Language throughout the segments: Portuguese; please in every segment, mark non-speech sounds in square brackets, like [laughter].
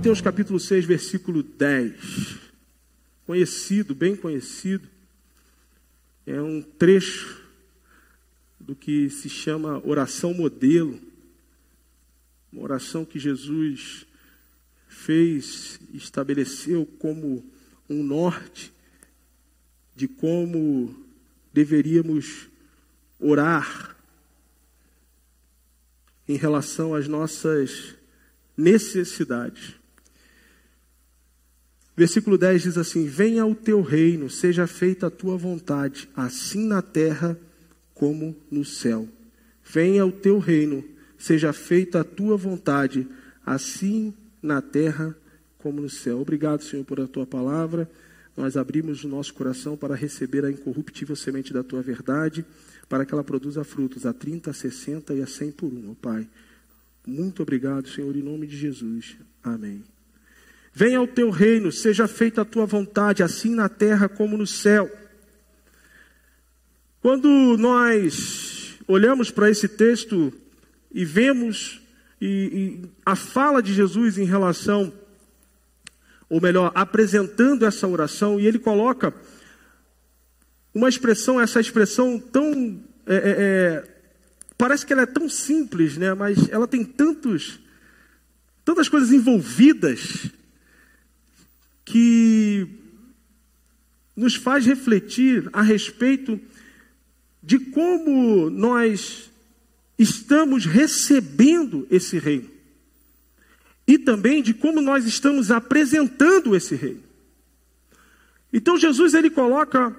Mateus capítulo 6, versículo 10. Conhecido, bem conhecido. É um trecho do que se chama oração modelo. Uma oração que Jesus fez, estabeleceu como um norte de como deveríamos orar em relação às nossas necessidades. Versículo 10 diz assim: Venha o teu reino, seja feita a tua vontade, assim na terra como no céu. Venha o teu reino, seja feita a tua vontade, assim na terra como no céu. Obrigado, Senhor, por a tua palavra. Nós abrimos o nosso coração para receber a incorruptível semente da tua verdade, para que ela produza frutos a 30, a 60 e a 100 por um, Pai. Muito obrigado, Senhor, em nome de Jesus. Amém. Venha ao teu reino, seja feita a tua vontade, assim na terra como no céu. Quando nós olhamos para esse texto e vemos e, e a fala de Jesus em relação, ou melhor, apresentando essa oração, e ele coloca uma expressão, essa expressão tão. É, é, é parece que ela é tão simples, né? mas ela tem tantos, tantas coisas envolvidas que nos faz refletir a respeito de como nós estamos recebendo esse reino e também de como nós estamos apresentando esse reino. Então Jesus ele coloca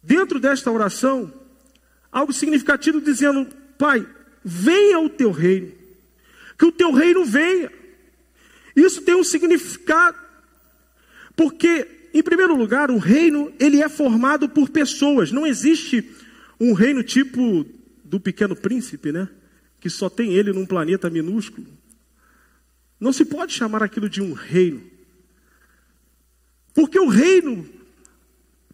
dentro desta oração algo significativo dizendo: Pai, venha o teu reino, que o teu reino venha. Isso tem um significado, porque, em primeiro lugar, o reino ele é formado por pessoas. Não existe um reino tipo do pequeno príncipe, né? Que só tem ele num planeta minúsculo. Não se pode chamar aquilo de um reino. Porque o reino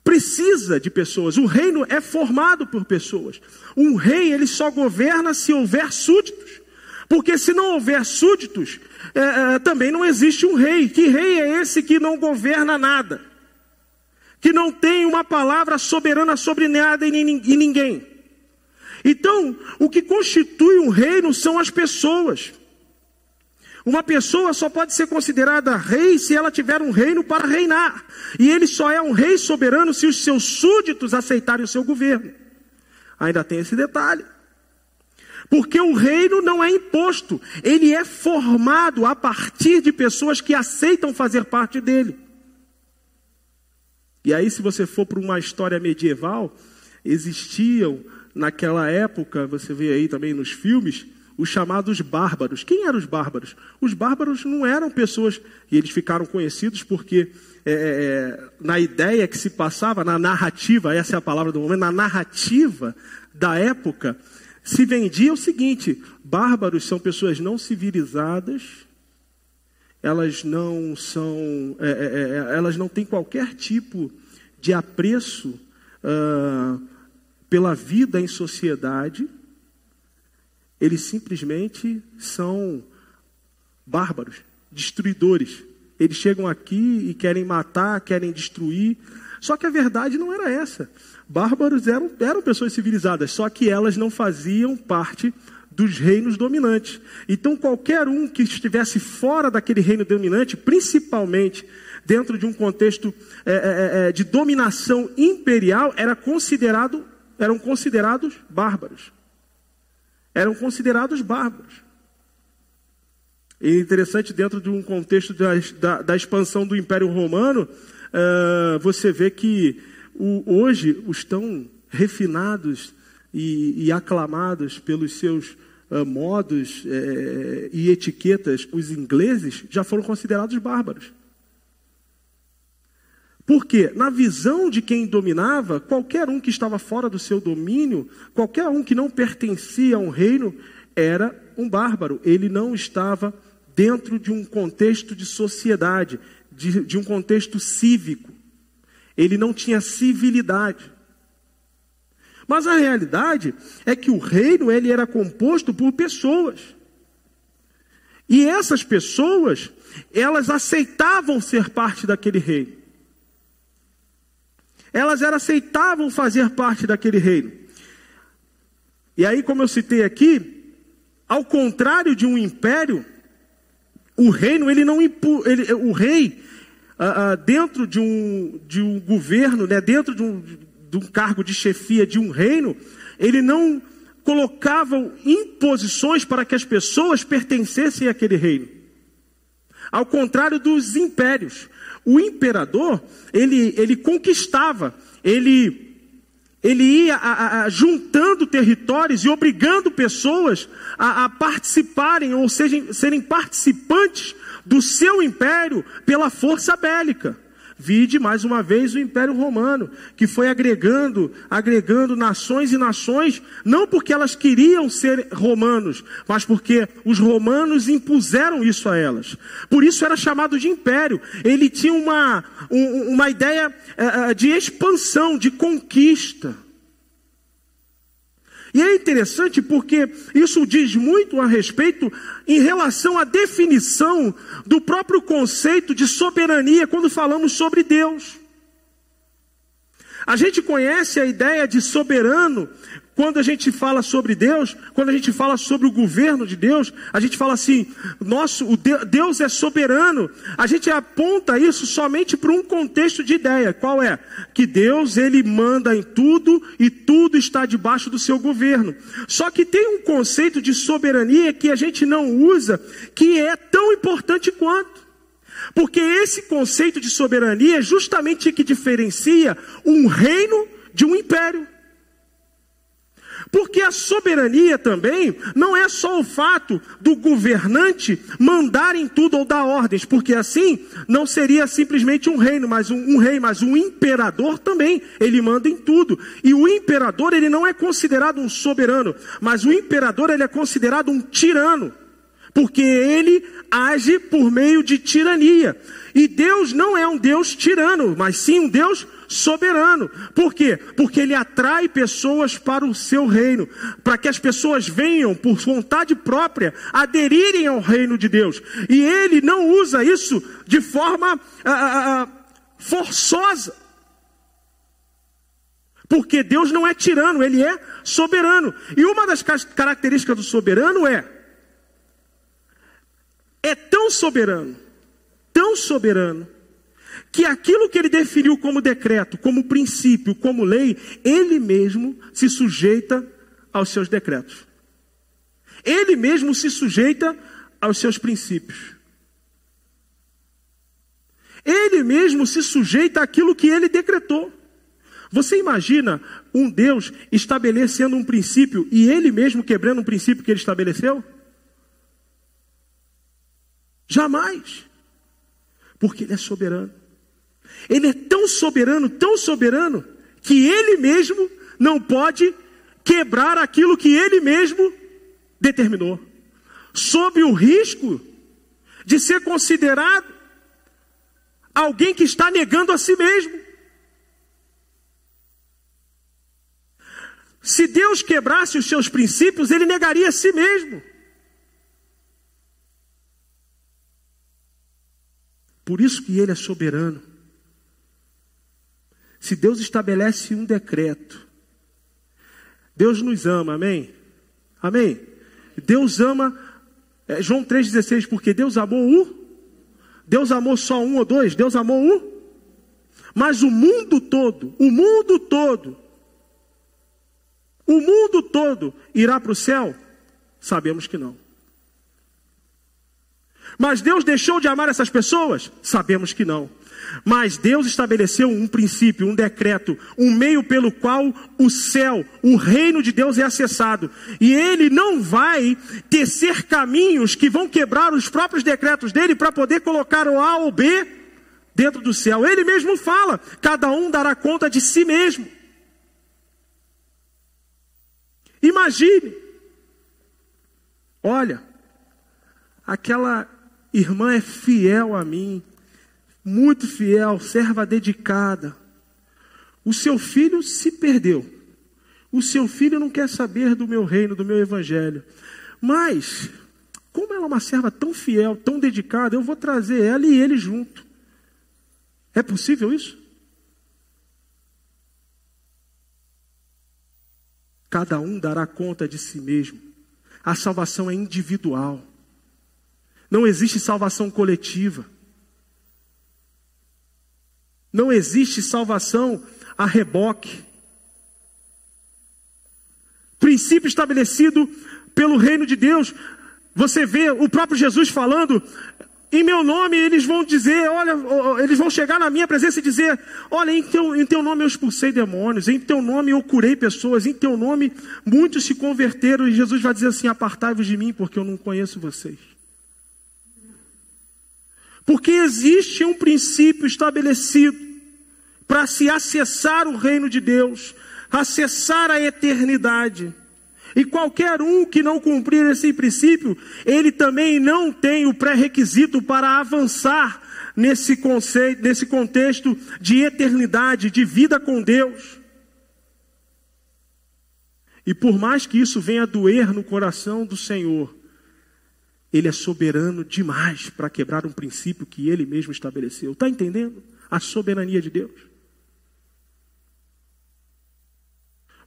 precisa de pessoas. O reino é formado por pessoas. Um rei, ele só governa se houver súditos. Porque se não houver súditos, é, é, também não existe um rei. Que rei é esse que não governa nada? Que não tem uma palavra soberana sobre nada e, e ninguém? Então, o que constitui um reino são as pessoas. Uma pessoa só pode ser considerada rei se ela tiver um reino para reinar. E ele só é um rei soberano se os seus súditos aceitarem o seu governo. Ainda tem esse detalhe. Porque o reino não é imposto, ele é formado a partir de pessoas que aceitam fazer parte dele. E aí, se você for para uma história medieval, existiam naquela época, você vê aí também nos filmes, os chamados bárbaros. Quem eram os bárbaros? Os bárbaros não eram pessoas, e eles ficaram conhecidos porque, é, é, é na ideia que se passava, na narrativa, essa é a palavra do momento, na narrativa da época, se vendia o seguinte: bárbaros são pessoas não civilizadas, elas não são, é, é, é, elas não têm qualquer tipo de apreço uh, pela vida em sociedade, eles simplesmente são bárbaros, destruidores. Eles chegam aqui e querem matar, querem destruir. Só que a verdade não era essa. Bárbaros eram, eram pessoas civilizadas, só que elas não faziam parte dos reinos dominantes. Então, qualquer um que estivesse fora daquele reino dominante, principalmente dentro de um contexto é, é, é, é, de dominação imperial, era considerado, eram considerados bárbaros. Eram considerados bárbaros. E interessante, dentro de um contexto da, da, da expansão do Império Romano, uh, você vê que o, hoje os tão refinados e, e aclamados pelos seus uh, modos uh, e etiquetas, os ingleses, já foram considerados bárbaros. Porque, na visão de quem dominava, qualquer um que estava fora do seu domínio, qualquer um que não pertencia a um reino, era um bárbaro. Ele não estava dentro de um contexto de sociedade, de, de um contexto cívico. Ele não tinha civilidade. Mas a realidade é que o reino ele era composto por pessoas. E essas pessoas, elas aceitavam ser parte daquele reino. Elas eram, aceitavam fazer parte daquele reino. E aí, como eu citei aqui, ao contrário de um império, o reino, ele não ele, o rei, ah, ah, dentro de um, de um governo, né, dentro de um, de um cargo de chefia de um reino, ele não colocavam imposições para que as pessoas pertencessem àquele reino. Ao contrário dos impérios. O imperador, ele, ele conquistava, ele, ele ia a, a, juntando territórios e obrigando pessoas a, a participarem, ou seja, serem participantes do seu império pela força bélica. Vide mais uma vez o Império Romano, que foi agregando, agregando nações e nações, não porque elas queriam ser romanos, mas porque os romanos impuseram isso a elas. Por isso era chamado de império. Ele tinha uma, uma ideia eh, eh, de expansão, de conquista. E é interessante porque isso diz muito a respeito em relação à definição do próprio conceito de soberania quando falamos sobre Deus. A gente conhece a ideia de soberano quando a gente fala sobre Deus, quando a gente fala sobre o governo de Deus, a gente fala assim: nosso, o Deus é soberano. A gente aponta isso somente para um contexto de ideia. Qual é? Que Deus ele manda em tudo e tudo está debaixo do seu governo. Só que tem um conceito de soberania que a gente não usa, que é tão importante quanto. Porque esse conceito de soberania é justamente o que diferencia um reino de um império. Porque a soberania também não é só o fato do governante mandar em tudo ou dar ordens, porque assim não seria simplesmente um reino, mas um, um, rei, mas um imperador também, ele manda em tudo. E o imperador, ele não é considerado um soberano, mas o imperador, ele é considerado um tirano, porque ele age por meio de tirania. E Deus não é um Deus tirano, mas sim um Deus soberano. Por quê? Porque ele atrai pessoas para o seu reino, para que as pessoas venham por vontade própria aderirem ao reino de Deus. E ele não usa isso de forma ah, ah, ah forçosa. Porque Deus não é tirano, ele é soberano. E uma das características do soberano é é tão soberano, tão soberano que aquilo que ele definiu como decreto, como princípio, como lei, ele mesmo se sujeita aos seus decretos. Ele mesmo se sujeita aos seus princípios. Ele mesmo se sujeita àquilo que ele decretou. Você imagina um Deus estabelecendo um princípio e ele mesmo quebrando um princípio que ele estabeleceu? Jamais. Porque ele é soberano. Ele é tão soberano, tão soberano, que ele mesmo não pode quebrar aquilo que ele mesmo determinou, sob o risco de ser considerado alguém que está negando a si mesmo. Se Deus quebrasse os seus princípios, ele negaria a si mesmo. Por isso que ele é soberano. Se Deus estabelece um decreto, Deus nos ama, amém? Amém? Deus ama, é, João 3,16, porque Deus amou um, Deus amou só um ou dois, Deus amou um, mas o mundo todo, o mundo todo, o mundo todo irá para o céu? Sabemos que não. Mas Deus deixou de amar essas pessoas? Sabemos que não. Mas Deus estabeleceu um princípio, um decreto, um meio pelo qual o céu, o reino de Deus é acessado. E ele não vai tecer caminhos que vão quebrar os próprios decretos dele para poder colocar o A ou B dentro do céu. Ele mesmo fala: cada um dará conta de si mesmo. Imagine, olha, aquela irmã é fiel a mim, muito fiel, serva dedicada. O seu filho se perdeu. O seu filho não quer saber do meu reino, do meu evangelho. Mas como ela é uma serva tão fiel, tão dedicada, eu vou trazer ela e ele junto. É possível isso? Cada um dará conta de si mesmo. A salvação é individual. Não existe salvação coletiva. Não existe salvação a reboque. Princípio estabelecido pelo reino de Deus. Você vê o próprio Jesus falando: em meu nome eles vão dizer, olha, eles vão chegar na minha presença e dizer: olha, em teu, em teu nome eu expulsei demônios, em teu nome eu curei pessoas, em teu nome muitos se converteram, e Jesus vai dizer assim: apartai-vos de mim, porque eu não conheço vocês. Porque existe um princípio estabelecido para se acessar o reino de Deus, acessar a eternidade. E qualquer um que não cumprir esse princípio, ele também não tem o pré-requisito para avançar nesse conceito, nesse contexto de eternidade, de vida com Deus. E por mais que isso venha doer no coração do Senhor, ele é soberano demais para quebrar um princípio que ele mesmo estabeleceu. Está entendendo? A soberania de Deus.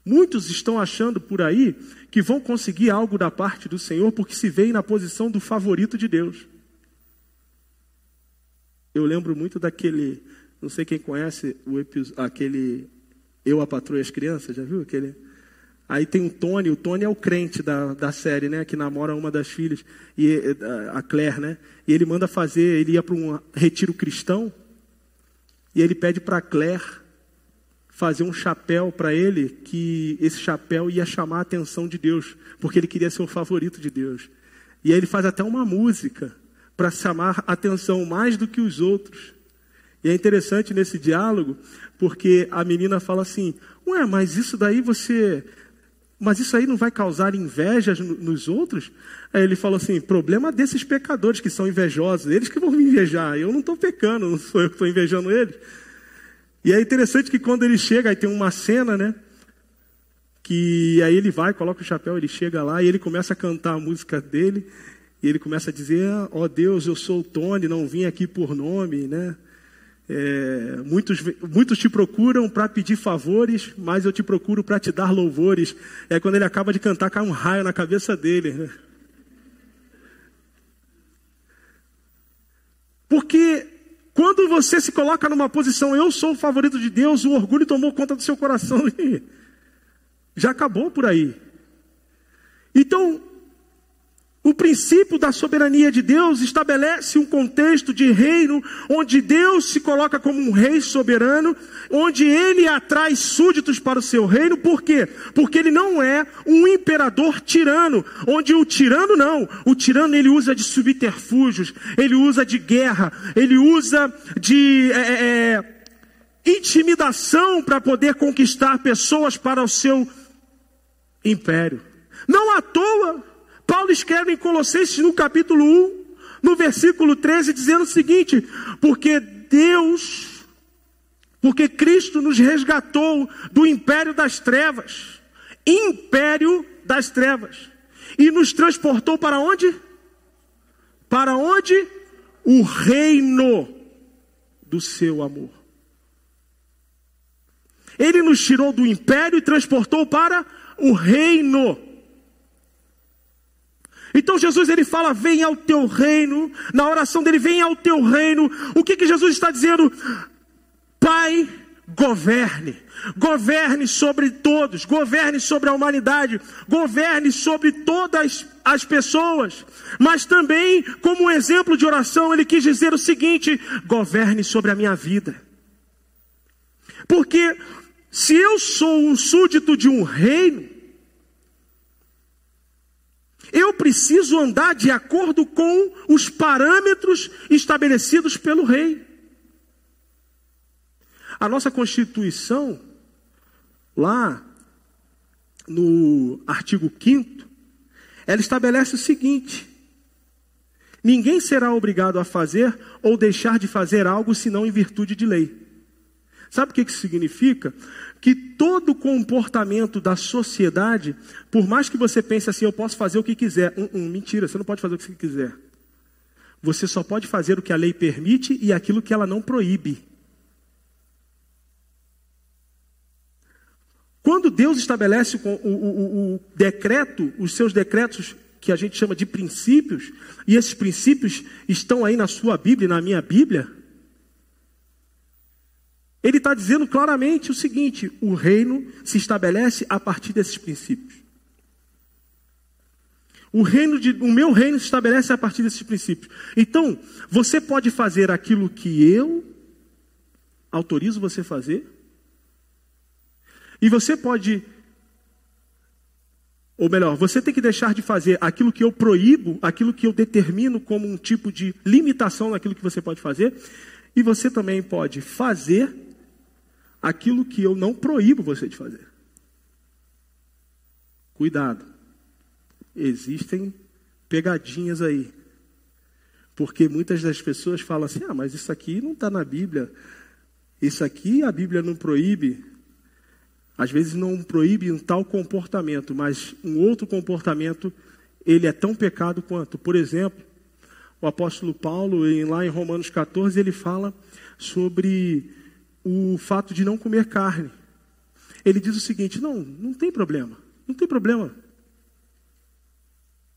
Muitos estão achando por aí que vão conseguir algo da parte do Senhor porque se veem na posição do favorito de Deus. Eu lembro muito daquele, não sei quem conhece o aquele Eu a Patroa as Crianças, já viu aquele? Aí tem o Tony, o Tony é o crente da, da série, né? Que namora uma das filhas, e a Claire, né? E ele manda fazer, ele ia para um retiro cristão, e ele pede para a Claire fazer um chapéu para ele, que esse chapéu ia chamar a atenção de Deus, porque ele queria ser o favorito de Deus. E aí ele faz até uma música para chamar a atenção mais do que os outros. E é interessante nesse diálogo, porque a menina fala assim: Ué, mas isso daí você. Mas isso aí não vai causar inveja nos outros? Aí ele fala assim: problema desses pecadores que são invejosos, eles que vão me invejar. Eu não estou pecando, não sou eu que estou invejando eles. E é interessante que quando ele chega, aí tem uma cena, né? Que aí ele vai, coloca o chapéu, ele chega lá e ele começa a cantar a música dele. E ele começa a dizer: Ó oh Deus, eu sou o Tony, não vim aqui por nome, né? É, muitos, muitos te procuram para pedir favores, mas eu te procuro para te dar louvores. É quando ele acaba de cantar, cai um raio na cabeça dele. Né? Porque quando você se coloca numa posição, eu sou o favorito de Deus, o orgulho tomou conta do seu coração [laughs] e já acabou por aí. Então, o princípio da soberania de Deus estabelece um contexto de reino onde Deus se coloca como um rei soberano, onde ele atrai súditos para o seu reino, por quê? Porque ele não é um imperador tirano, onde o tirano não, o tirano ele usa de subterfúgios, ele usa de guerra, ele usa de é, é, é intimidação para poder conquistar pessoas para o seu império. Não à toa, Paulo escreve em Colossenses no capítulo 1, no versículo 13, dizendo o seguinte: Porque Deus, porque Cristo nos resgatou do império das trevas, império das trevas, e nos transportou para onde? Para onde? O reino do seu amor. Ele nos tirou do império e transportou para o reino então Jesus ele fala: "Vem ao teu reino". Na oração dele, "Vem ao teu reino". O que que Jesus está dizendo? Pai, governe. Governe sobre todos, governe sobre a humanidade, governe sobre todas as pessoas. Mas também, como um exemplo de oração, ele quis dizer o seguinte: governe sobre a minha vida. Porque se eu sou um súdito de um reino, eu preciso andar de acordo com os parâmetros estabelecidos pelo rei. A nossa Constituição, lá no artigo 5, ela estabelece o seguinte: ninguém será obrigado a fazer ou deixar de fazer algo senão em virtude de lei. Sabe o que isso significa? Que todo comportamento da sociedade, por mais que você pense assim, eu posso fazer o que quiser. Um, um, mentira, você não pode fazer o que você quiser. Você só pode fazer o que a lei permite e aquilo que ela não proíbe. Quando Deus estabelece o, o, o, o decreto, os seus decretos que a gente chama de princípios, e esses princípios estão aí na sua Bíblia, na minha Bíblia, ele está dizendo claramente o seguinte: o reino se estabelece a partir desses princípios. O reino de, o meu reino se estabelece a partir desses princípios. Então, você pode fazer aquilo que eu autorizo você fazer, e você pode, ou melhor, você tem que deixar de fazer aquilo que eu proíbo, aquilo que eu determino como um tipo de limitação naquilo que você pode fazer, e você também pode fazer aquilo que eu não proíbo você de fazer. Cuidado, existem pegadinhas aí. Porque muitas das pessoas falam assim: ah, mas isso aqui não está na Bíblia. Isso aqui a Bíblia não proíbe. Às vezes não proíbe um tal comportamento, mas um outro comportamento, ele é tão pecado quanto. Por exemplo, o apóstolo Paulo, lá em Romanos 14, ele fala sobre o fato de não comer carne. Ele diz o seguinte: não, não tem problema, não tem problema.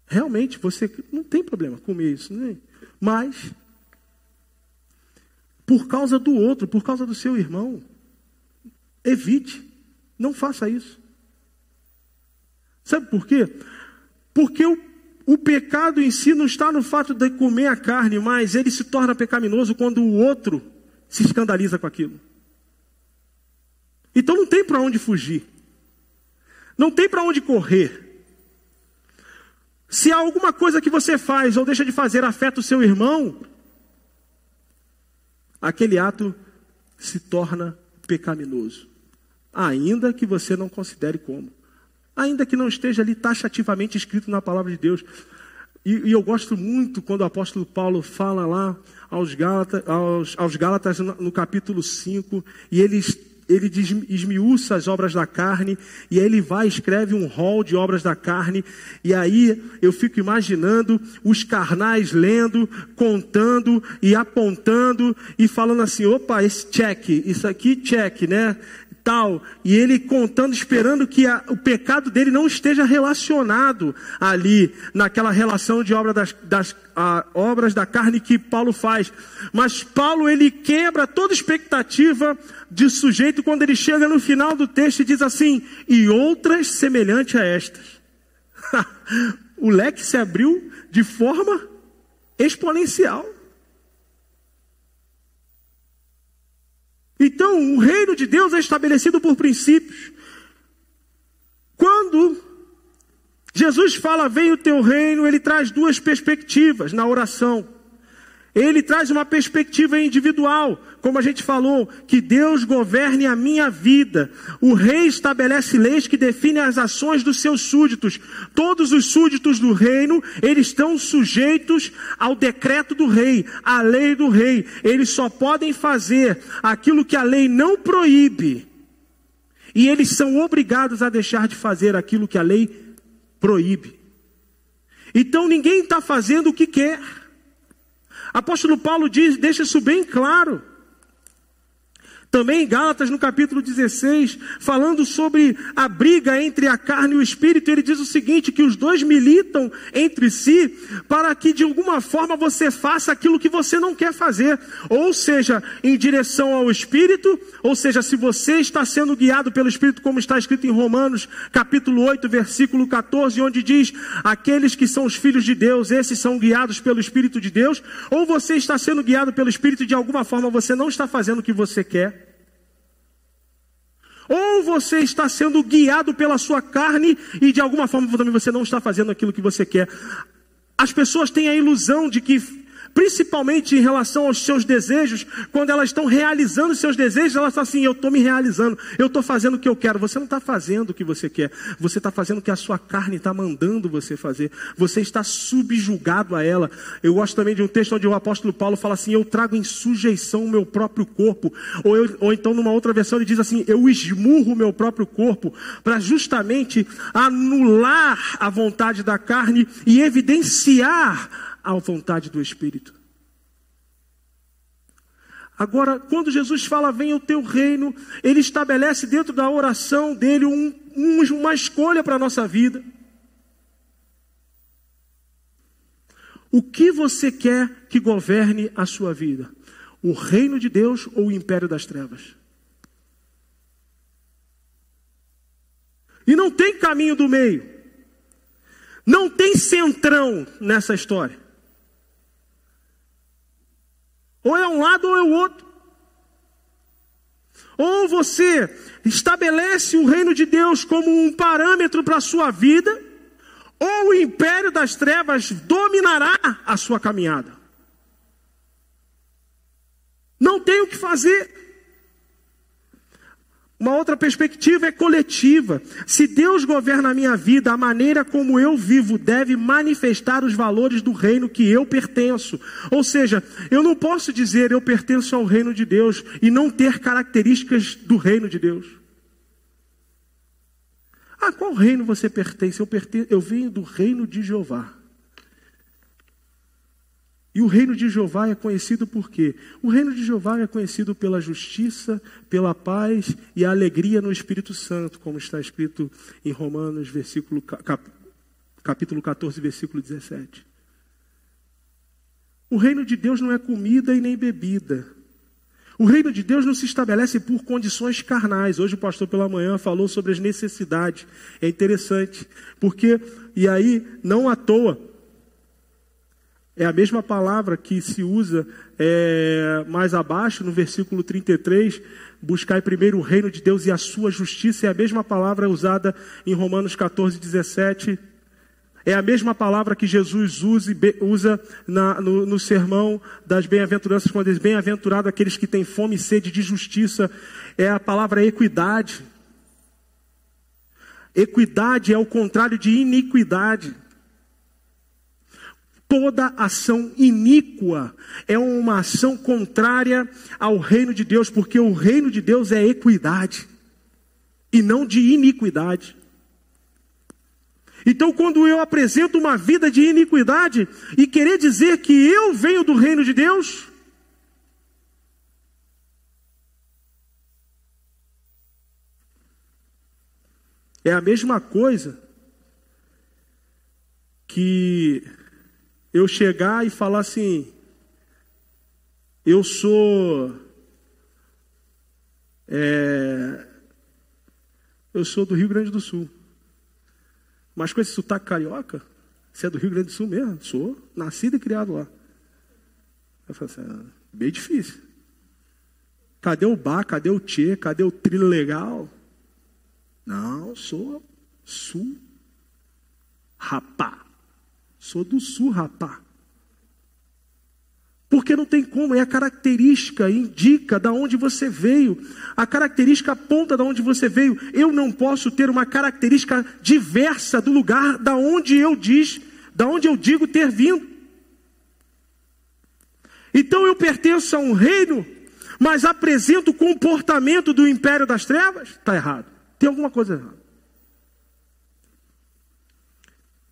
Realmente, você não tem problema comer isso, né? mas por causa do outro, por causa do seu irmão, evite, não faça isso. Sabe por quê? Porque o, o pecado em si não está no fato de comer a carne, mas ele se torna pecaminoso quando o outro se escandaliza com aquilo. Então não tem para onde fugir. Não tem para onde correr. Se há alguma coisa que você faz ou deixa de fazer afeta o seu irmão, aquele ato se torna pecaminoso. Ainda que você não considere como. Ainda que não esteja ali taxativamente escrito na palavra de Deus. E, e eu gosto muito quando o apóstolo Paulo fala lá aos Gálatas, aos, aos Gálatas no, no capítulo 5, e ele ele esmiuça as obras da carne, e aí ele vai escreve um rol de obras da carne, e aí eu fico imaginando os carnais lendo, contando e apontando e falando assim: opa, esse check, isso aqui check, né? Tal, e ele contando, esperando que a, o pecado dele não esteja relacionado ali, naquela relação de obra das, das a, obras da carne que Paulo faz. Mas Paulo ele quebra toda expectativa de sujeito quando ele chega no final do texto e diz assim: e outras semelhantes a estas. [laughs] o leque se abriu de forma exponencial. Então, o reino de Deus é estabelecido por princípios. Quando Jesus fala, vem o teu reino, ele traz duas perspectivas na oração. Ele traz uma perspectiva individual, como a gente falou, que Deus governe a minha vida. O rei estabelece leis que definem as ações dos seus súditos. Todos os súditos do reino, eles estão sujeitos ao decreto do rei, à lei do rei. Eles só podem fazer aquilo que a lei não proíbe. E eles são obrigados a deixar de fazer aquilo que a lei proíbe. Então ninguém está fazendo o que quer. Apóstolo Paulo diz, deixa isso bem claro. Também em Gálatas, no capítulo 16, falando sobre a briga entre a carne e o espírito, ele diz o seguinte: que os dois militam entre si para que de alguma forma você faça aquilo que você não quer fazer, ou seja, em direção ao espírito, ou seja, se você está sendo guiado pelo espírito, como está escrito em Romanos, capítulo 8, versículo 14, onde diz: aqueles que são os filhos de Deus, esses são guiados pelo espírito de Deus, ou você está sendo guiado pelo espírito e de alguma forma você não está fazendo o que você quer. Ou você está sendo guiado pela sua carne e de alguma forma também você não está fazendo aquilo que você quer. As pessoas têm a ilusão de que principalmente em relação aos seus desejos, quando elas estão realizando seus desejos, elas estão assim: eu estou me realizando, eu estou fazendo o que eu quero. Você não está fazendo o que você quer, você está fazendo o que a sua carne está mandando você fazer, você está subjugado a ela. Eu gosto também de um texto onde o apóstolo Paulo fala assim: eu trago em sujeição o meu próprio corpo, ou, eu, ou então numa outra versão ele diz assim: eu esmurro o meu próprio corpo, para justamente anular a vontade da carne e evidenciar a vontade do Espírito. Agora, quando Jesus fala, venha o teu reino, ele estabelece dentro da oração dele um, uma escolha para a nossa vida. O que você quer que governe a sua vida? O reino de Deus ou o império das trevas? E não tem caminho do meio. Não tem centrão nessa história. Ou é um lado ou é o outro. Ou você estabelece o reino de Deus como um parâmetro para a sua vida, ou o império das trevas dominará a sua caminhada. Não tem o que fazer. Uma outra perspectiva é coletiva. Se Deus governa a minha vida, a maneira como eu vivo deve manifestar os valores do reino que eu pertenço. Ou seja, eu não posso dizer eu pertenço ao reino de Deus e não ter características do reino de Deus. Ah, qual reino você pertence? Eu, pertenço, eu venho do reino de Jeová. E o reino de Jeová é conhecido por quê? O reino de Jeová é conhecido pela justiça, pela paz e a alegria no Espírito Santo, como está escrito em Romanos, versículo, cap, capítulo 14, versículo 17. O reino de Deus não é comida e nem bebida. O reino de Deus não se estabelece por condições carnais. Hoje o pastor pela manhã falou sobre as necessidades. É interessante, porque, e aí, não à toa, é a mesma palavra que se usa é, mais abaixo, no versículo 33, buscar primeiro o reino de Deus e a sua justiça, é a mesma palavra usada em Romanos 14, 17. É a mesma palavra que Jesus usa, na, no, no, sermão das bem-aventuranças, quando diz: Bem-aventurado aqueles que têm fome e sede de justiça. É a palavra equidade. Equidade é o contrário de iniquidade. Toda ação iníqua é uma ação contrária ao reino de Deus, porque o reino de Deus é equidade e não de iniquidade. Então, quando eu apresento uma vida de iniquidade e querer dizer que eu venho do reino de Deus, é a mesma coisa que eu chegar e falar assim: eu sou. É, eu sou do Rio Grande do Sul. Mas com esse sotaque carioca, você é do Rio Grande do Sul mesmo? Sou, nascido e criado lá. Eu falei assim, ah, bem difícil. Cadê o bar? Cadê o tchê? Cadê o trilho legal? Não, sou sul. Rapá. Sou do sul, rapá. Porque não tem como, é a característica, indica da onde você veio. A característica aponta da onde você veio. Eu não posso ter uma característica diversa do lugar da onde eu diz, da onde eu digo ter vindo. Então eu pertenço a um reino, mas apresento o comportamento do império das trevas? Está errado. Tem alguma coisa errada.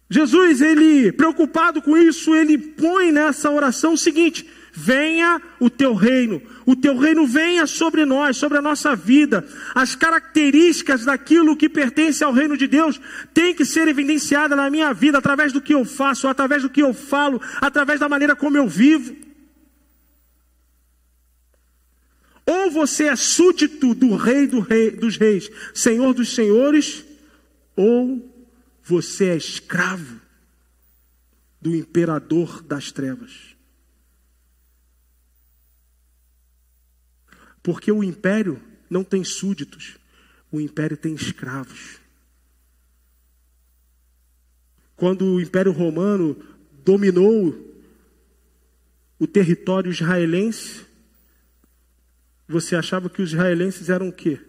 Jesus, ele, preocupado com isso, ele põe nessa oração o seguinte: venha o teu reino, o teu reino venha sobre nós, sobre a nossa vida. As características daquilo que pertence ao reino de Deus tem que ser evidenciada na minha vida através do que eu faço, através do que eu falo, através da maneira como eu vivo. Ou você é súdito do rei, do rei dos reis, senhor dos senhores, ou você é escravo do imperador das trevas. Porque o império não tem súditos, o império tem escravos. Quando o Império Romano dominou o território israelense, você achava que os israelenses eram o quê?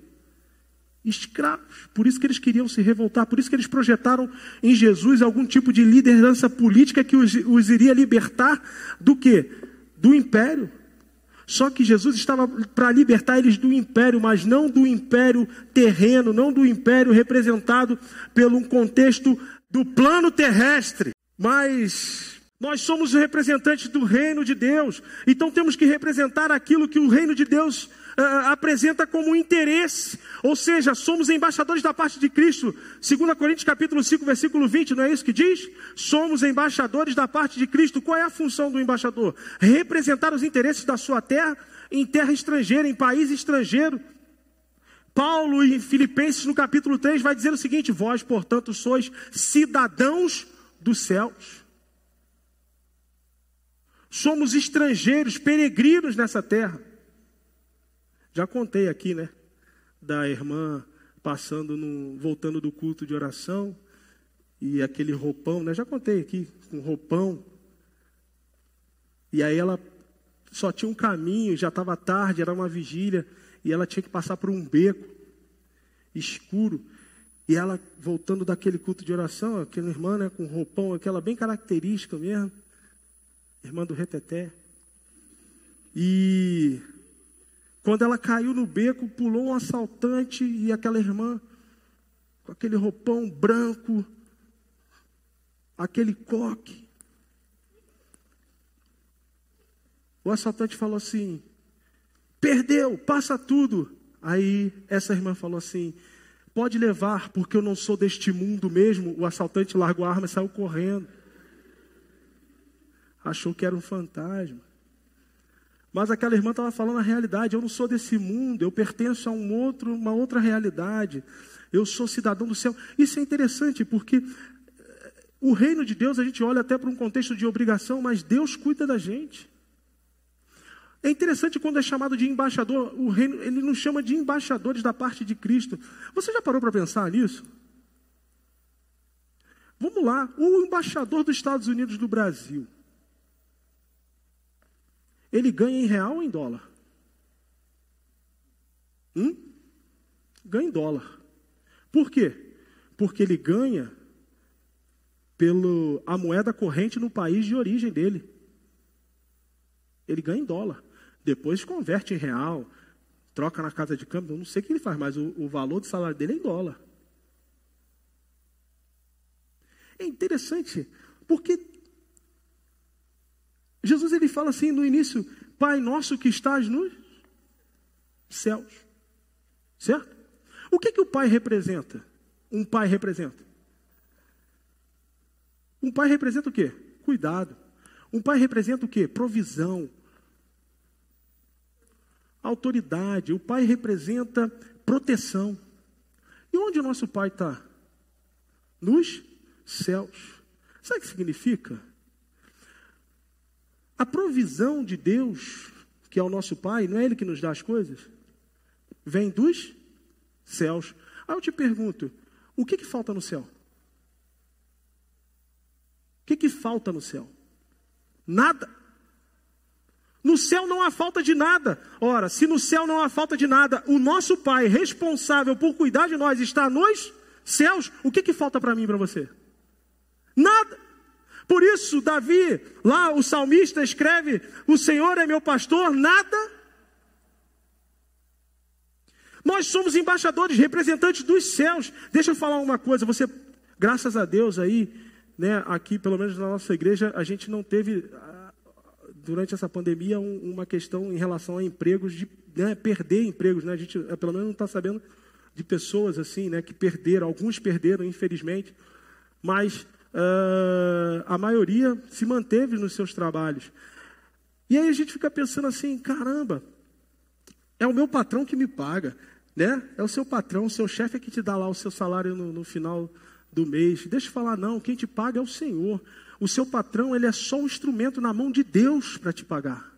Escravos. Por isso que eles queriam se revoltar, por isso que eles projetaram em Jesus algum tipo de liderança política que os, os iria libertar do quê? Do império. Só que Jesus estava para libertar eles do império, mas não do império terreno, não do império representado pelo contexto do plano terrestre, mas nós somos representantes do reino de Deus, então temos que representar aquilo que o reino de Deus uh, apresenta como interesse, ou seja, somos embaixadores da parte de Cristo. 2 Coríntios capítulo 5, versículo 20, não é isso que diz? Somos embaixadores da parte de Cristo. Qual é a função do embaixador? Representar os interesses da sua terra em terra estrangeira, em país estrangeiro. Paulo em Filipenses no capítulo 3 vai dizer o seguinte: Vós, portanto, sois cidadãos dos céus Somos estrangeiros, peregrinos nessa terra. Já contei aqui, né? Da irmã passando, no, voltando do culto de oração e aquele roupão, né? Já contei aqui, com roupão. E aí ela só tinha um caminho, já estava tarde, era uma vigília, e ela tinha que passar por um beco escuro. E ela voltando daquele culto de oração, aquela irmã, né, com roupão, aquela bem característica mesmo irmã do Reteté. E quando ela caiu no beco, pulou um assaltante e aquela irmã, com aquele roupão branco, aquele coque. O assaltante falou assim: perdeu, passa tudo. Aí essa irmã falou assim: pode levar, porque eu não sou deste mundo mesmo. O assaltante largou a arma e saiu correndo achou que era um fantasma. Mas aquela irmã estava falando a realidade. Eu não sou desse mundo, eu pertenço a um outro, uma outra realidade. Eu sou cidadão do céu. Isso é interessante porque eh, o reino de Deus a gente olha até para um contexto de obrigação, mas Deus cuida da gente. É interessante quando é chamado de embaixador, o reino, ele nos chama de embaixadores da parte de Cristo. Você já parou para pensar nisso? Vamos lá, o embaixador dos Estados Unidos do Brasil ele ganha em real ou em dólar? Hum? Ganha em dólar. Por quê? Porque ele ganha pelo a moeda corrente no país de origem dele. Ele ganha em dólar. Depois converte em real, troca na casa de câmbio. Não sei o que ele faz, mas o, o valor do salário dele é em dólar. É interessante, porque Jesus ele fala assim no início: Pai nosso que estás nos céus. Certo? O que, que o pai representa? Um pai representa? Um pai representa o quê? Cuidado. Um pai representa o quê? Provisão. Autoridade. O pai representa proteção. E onde o nosso pai está? Nos céus. Sabe o que significa? A provisão de Deus, que é o nosso Pai, não é Ele que nos dá as coisas? Vem dos céus. Aí eu te pergunto: o que, que falta no céu? O que, que falta no céu? Nada. No céu não há falta de nada. Ora, se no céu não há falta de nada, o nosso Pai, responsável por cuidar de nós, está nos céus, o que, que falta para mim e para você? Nada. Por isso, Davi, lá o salmista escreve: O Senhor é meu pastor, nada. Nós somos embaixadores, representantes dos céus. Deixa eu falar uma coisa, você, graças a Deus aí, né, aqui pelo menos na nossa igreja, a gente não teve ah, durante essa pandemia uma questão em relação a empregos de né, perder empregos, né? A gente eh, pelo menos não está sabendo de pessoas assim, né, que perderam, alguns perderam, infelizmente, mas uh, a maioria se manteve nos seus trabalhos. E aí a gente fica pensando assim: caramba, é o meu patrão que me paga, né? É o seu patrão, o seu chefe é que te dá lá o seu salário no, no final do mês. Deixa eu falar, não, quem te paga é o Senhor. O seu patrão, ele é só um instrumento na mão de Deus para te pagar.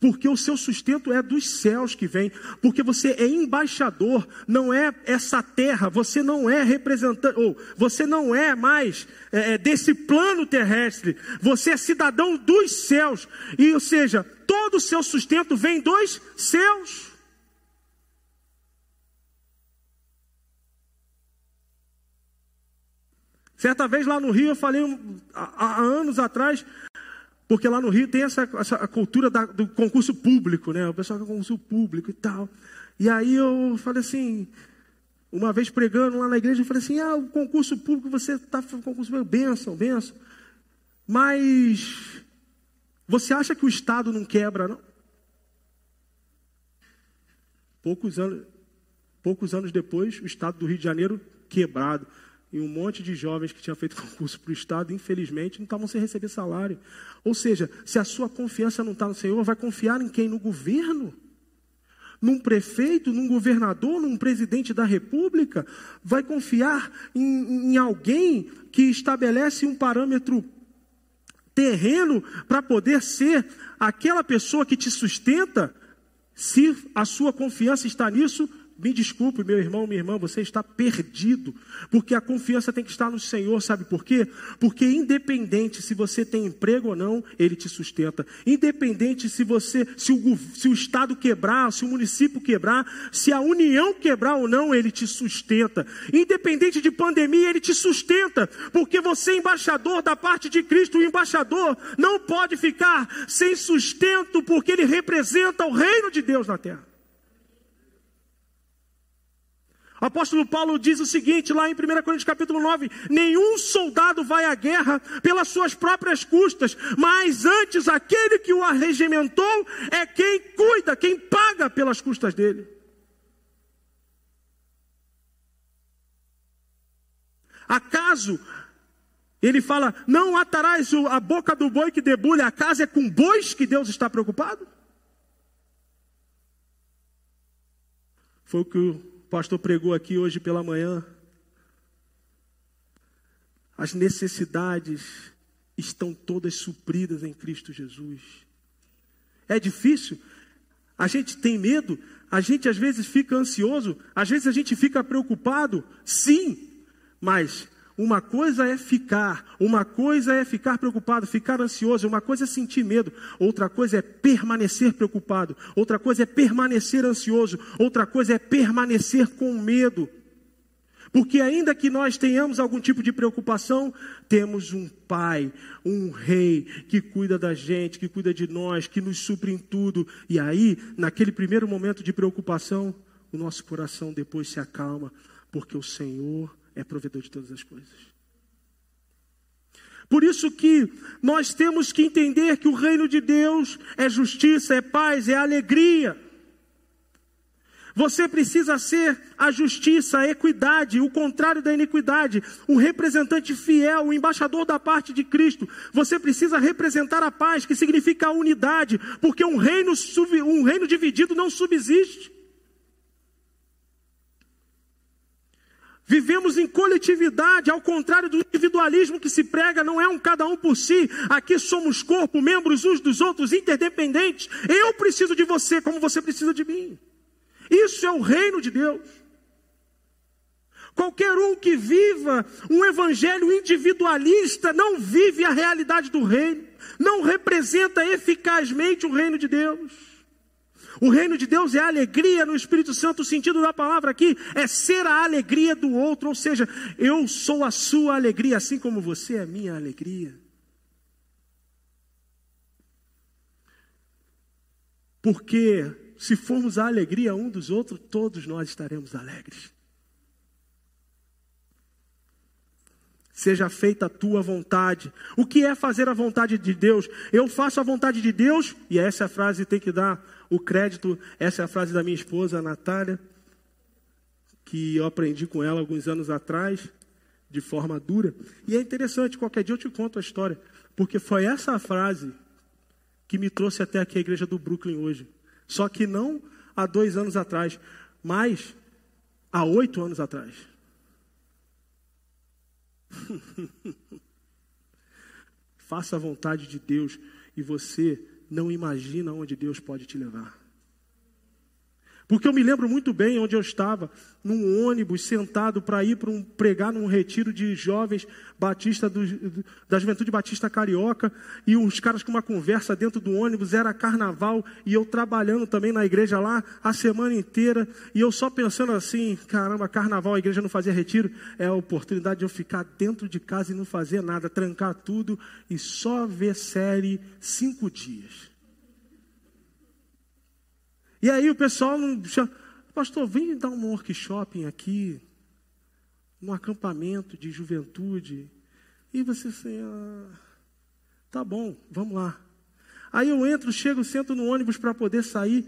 Porque o seu sustento é dos céus que vem, porque você é embaixador, não é essa terra, você não é representante, ou você não é mais é, é, desse plano terrestre, você é cidadão dos céus, e ou seja, todo o seu sustento vem dos céus. Certa vez lá no Rio, eu falei há, há anos atrás, porque lá no Rio tem essa, essa cultura da, do concurso público, né? O pessoal quer concurso público e tal. E aí eu falei assim, uma vez pregando lá na igreja, eu falei assim, ah, o concurso público, você está fazendo concurso público, benção, benção. Mas você acha que o Estado não quebra, não? Poucos anos, poucos anos depois, o Estado do Rio de Janeiro quebrado e um monte de jovens que tinham feito [laughs] concurso para o Estado, infelizmente, não estavam sem receber salário. Ou seja, se a sua confiança não está no Senhor, vai confiar em quem? No governo? Num prefeito, num governador, num presidente da república? Vai confiar em, em alguém que estabelece um parâmetro terreno para poder ser aquela pessoa que te sustenta? Se a sua confiança está nisso, me desculpe, meu irmão, minha irmã, você está perdido, porque a confiança tem que estar no Senhor, sabe por quê? Porque independente se você tem emprego ou não, Ele te sustenta. Independente se você, se o, se o Estado quebrar, se o município quebrar, se a União quebrar ou não, Ele te sustenta. Independente de pandemia, Ele te sustenta, porque você é embaixador da parte de Cristo, o embaixador não pode ficar sem sustento, porque ele representa o reino de Deus na terra. O apóstolo Paulo diz o seguinte, lá em 1 Coríntios capítulo 9: nenhum soldado vai à guerra pelas suas próprias custas, mas antes aquele que o arregimentou é quem cuida, quem paga pelas custas dele. Acaso ele fala: não atarás a boca do boi que debulha, acaso é com bois que Deus está preocupado? Foi o que o pastor pregou aqui hoje pela manhã. As necessidades estão todas supridas em Cristo Jesus. É difícil? A gente tem medo? A gente às vezes fica ansioso? Às vezes a gente fica preocupado? Sim, mas uma coisa é ficar, uma coisa é ficar preocupado, ficar ansioso, uma coisa é sentir medo, outra coisa é permanecer preocupado, outra coisa é permanecer ansioso, outra coisa é permanecer com medo. Porque ainda que nós tenhamos algum tipo de preocupação, temos um pai, um rei que cuida da gente, que cuida de nós, que nos supre em tudo. E aí, naquele primeiro momento de preocupação, o nosso coração depois se acalma, porque o Senhor é provedor de todas as coisas. Por isso que nós temos que entender que o reino de Deus é justiça, é paz, é alegria. Você precisa ser a justiça, a equidade, o contrário da iniquidade, o representante fiel, o embaixador da parte de Cristo. Você precisa representar a paz, que significa a unidade, porque um reino, um reino dividido não subsiste. Vivemos em coletividade, ao contrário do individualismo que se prega, não é um cada um por si. Aqui somos corpo, membros uns dos outros, interdependentes. Eu preciso de você como você precisa de mim. Isso é o reino de Deus. Qualquer um que viva um evangelho individualista não vive a realidade do reino, não representa eficazmente o reino de Deus. O reino de Deus é alegria no Espírito Santo, o sentido da palavra aqui é ser a alegria do outro, ou seja, eu sou a sua alegria, assim como você é minha alegria. Porque se formos a alegria um dos outros, todos nós estaremos alegres. Seja feita a tua vontade. O que é fazer a vontade de Deus? Eu faço a vontade de Deus, e essa é frase tem que dar o crédito, essa é a frase da minha esposa, Natália, que eu aprendi com ela alguns anos atrás, de forma dura. E é interessante, qualquer dia eu te conto a história, porque foi essa frase que me trouxe até aqui a igreja do Brooklyn hoje. Só que não há dois anos atrás, mas há oito anos atrás. [laughs] Faça a vontade de Deus e você não imagina onde Deus pode te levar. Porque eu me lembro muito bem onde eu estava, num ônibus, sentado para ir para um, pregar num retiro de jovens batista do, da Juventude Batista Carioca, e os caras com uma conversa dentro do ônibus, era carnaval, e eu trabalhando também na igreja lá a semana inteira, e eu só pensando assim, caramba, carnaval, a igreja não fazia retiro, é a oportunidade de eu ficar dentro de casa e não fazer nada, trancar tudo e só ver série cinco dias. E aí o pessoal, pastor, vem dar um workshop aqui, no acampamento de juventude. E você assim, ah, tá bom, vamos lá. Aí eu entro, chego, sento no ônibus para poder sair.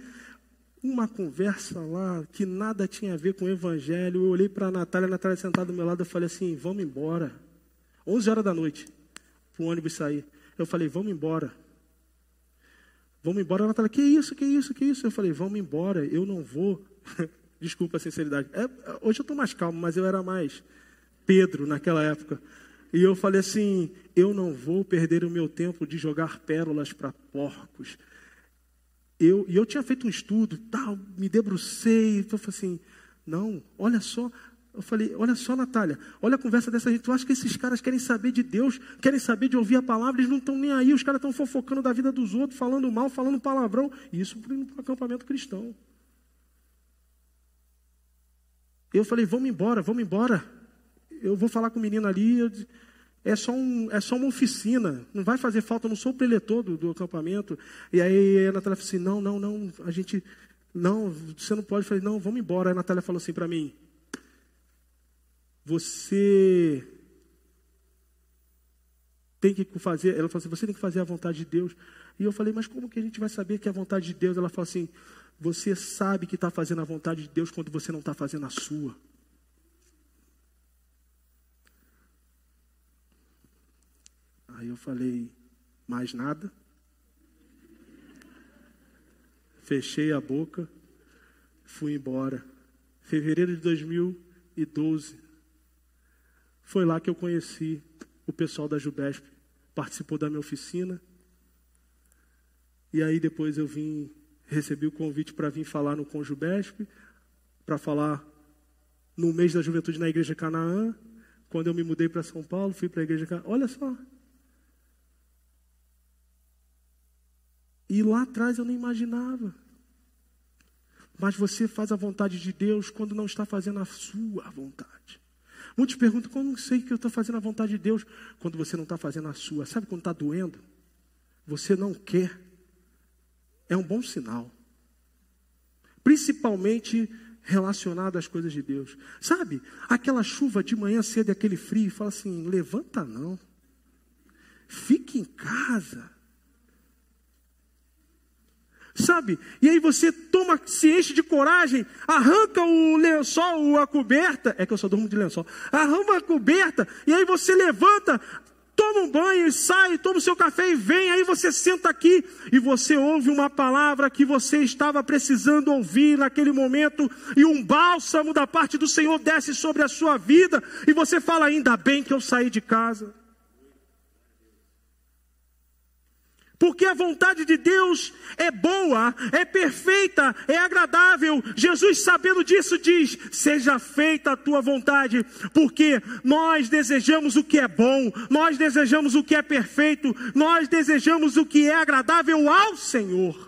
Uma conversa lá que nada tinha a ver com o evangelho. Eu olhei para a Natália, a Natália sentada do meu lado, eu falei assim: vamos embora. 11 horas da noite, para o ônibus sair. Eu falei: vamos embora. Vamos embora. Ela que isso, que isso, que isso? Eu falei, vamos embora, eu não vou. [laughs] Desculpa a sinceridade. É, hoje eu estou mais calmo, mas eu era mais Pedro naquela época. E eu falei assim: eu não vou perder o meu tempo de jogar pérolas para porcos. Eu, e eu tinha feito um estudo, tal, me debrucei, então eu falei assim: não, olha só, eu falei, olha só, Natália, olha a conversa dessa gente. Tu acha que esses caras querem saber de Deus, querem saber de ouvir a palavra, eles não estão nem aí, os caras estão fofocando da vida dos outros, falando mal, falando palavrão. Isso para o acampamento cristão. Eu falei, vamos embora, vamos embora. Eu vou falar com o menino ali. É só, um, é só uma oficina, não vai fazer falta, eu não sou o preletor do, do acampamento. E aí a Natália falou assim: não, não, não, a gente, não, você não pode. Eu falei, não, vamos embora. Aí a Natália falou assim para mim: você tem que fazer, ela falou assim, você tem que fazer a vontade de Deus. E eu falei, mas como que a gente vai saber que é a vontade de Deus? Ela falou assim, você sabe que está fazendo a vontade de Deus quando você não está fazendo a sua. Aí eu falei, mais nada. Fechei a boca, fui embora. Fevereiro de 2012, foi lá que eu conheci o pessoal da Jubesp, participou da minha oficina. E aí depois eu vim, recebi o convite para vir falar no Conjubesp, para falar no mês da juventude na Igreja Canaã. Quando eu me mudei para São Paulo, fui para a Igreja Canaã. Olha só. E lá atrás eu nem imaginava. Mas você faz a vontade de Deus quando não está fazendo a sua vontade. Muitos perguntam, como sei que eu estou fazendo a vontade de Deus? Quando você não está fazendo a sua. Sabe quando está doendo? Você não quer. É um bom sinal. Principalmente relacionado às coisas de Deus. Sabe, aquela chuva de manhã cedo, aquele frio, fala assim: levanta não. Fique em casa. Sabe? E aí você toma, se enche de coragem, arranca o lençol, a coberta. É que eu só durmo de lençol. Arranca a coberta, e aí você levanta, toma um banho, sai, toma o seu café e vem. Aí você senta aqui e você ouve uma palavra que você estava precisando ouvir naquele momento, e um bálsamo da parte do Senhor desce sobre a sua vida, e você fala: ainda bem que eu saí de casa. Porque a vontade de Deus é boa, é perfeita, é agradável. Jesus, sabendo disso, diz: Seja feita a tua vontade, porque nós desejamos o que é bom, nós desejamos o que é perfeito, nós desejamos o que é agradável ao Senhor.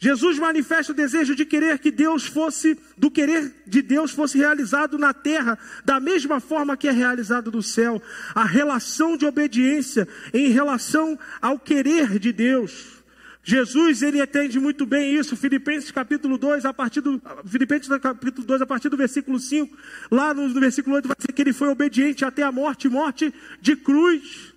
Jesus manifesta o desejo de querer que Deus fosse, do querer de Deus fosse realizado na terra, da mesma forma que é realizado no céu. A relação de obediência em relação ao querer de Deus. Jesus, ele entende muito bem isso. Filipenses capítulo 2, a partir do Filipenses capítulo 2, a partir do versículo 5, lá no, no versículo 8 vai dizer que ele foi obediente até a morte, morte de cruz.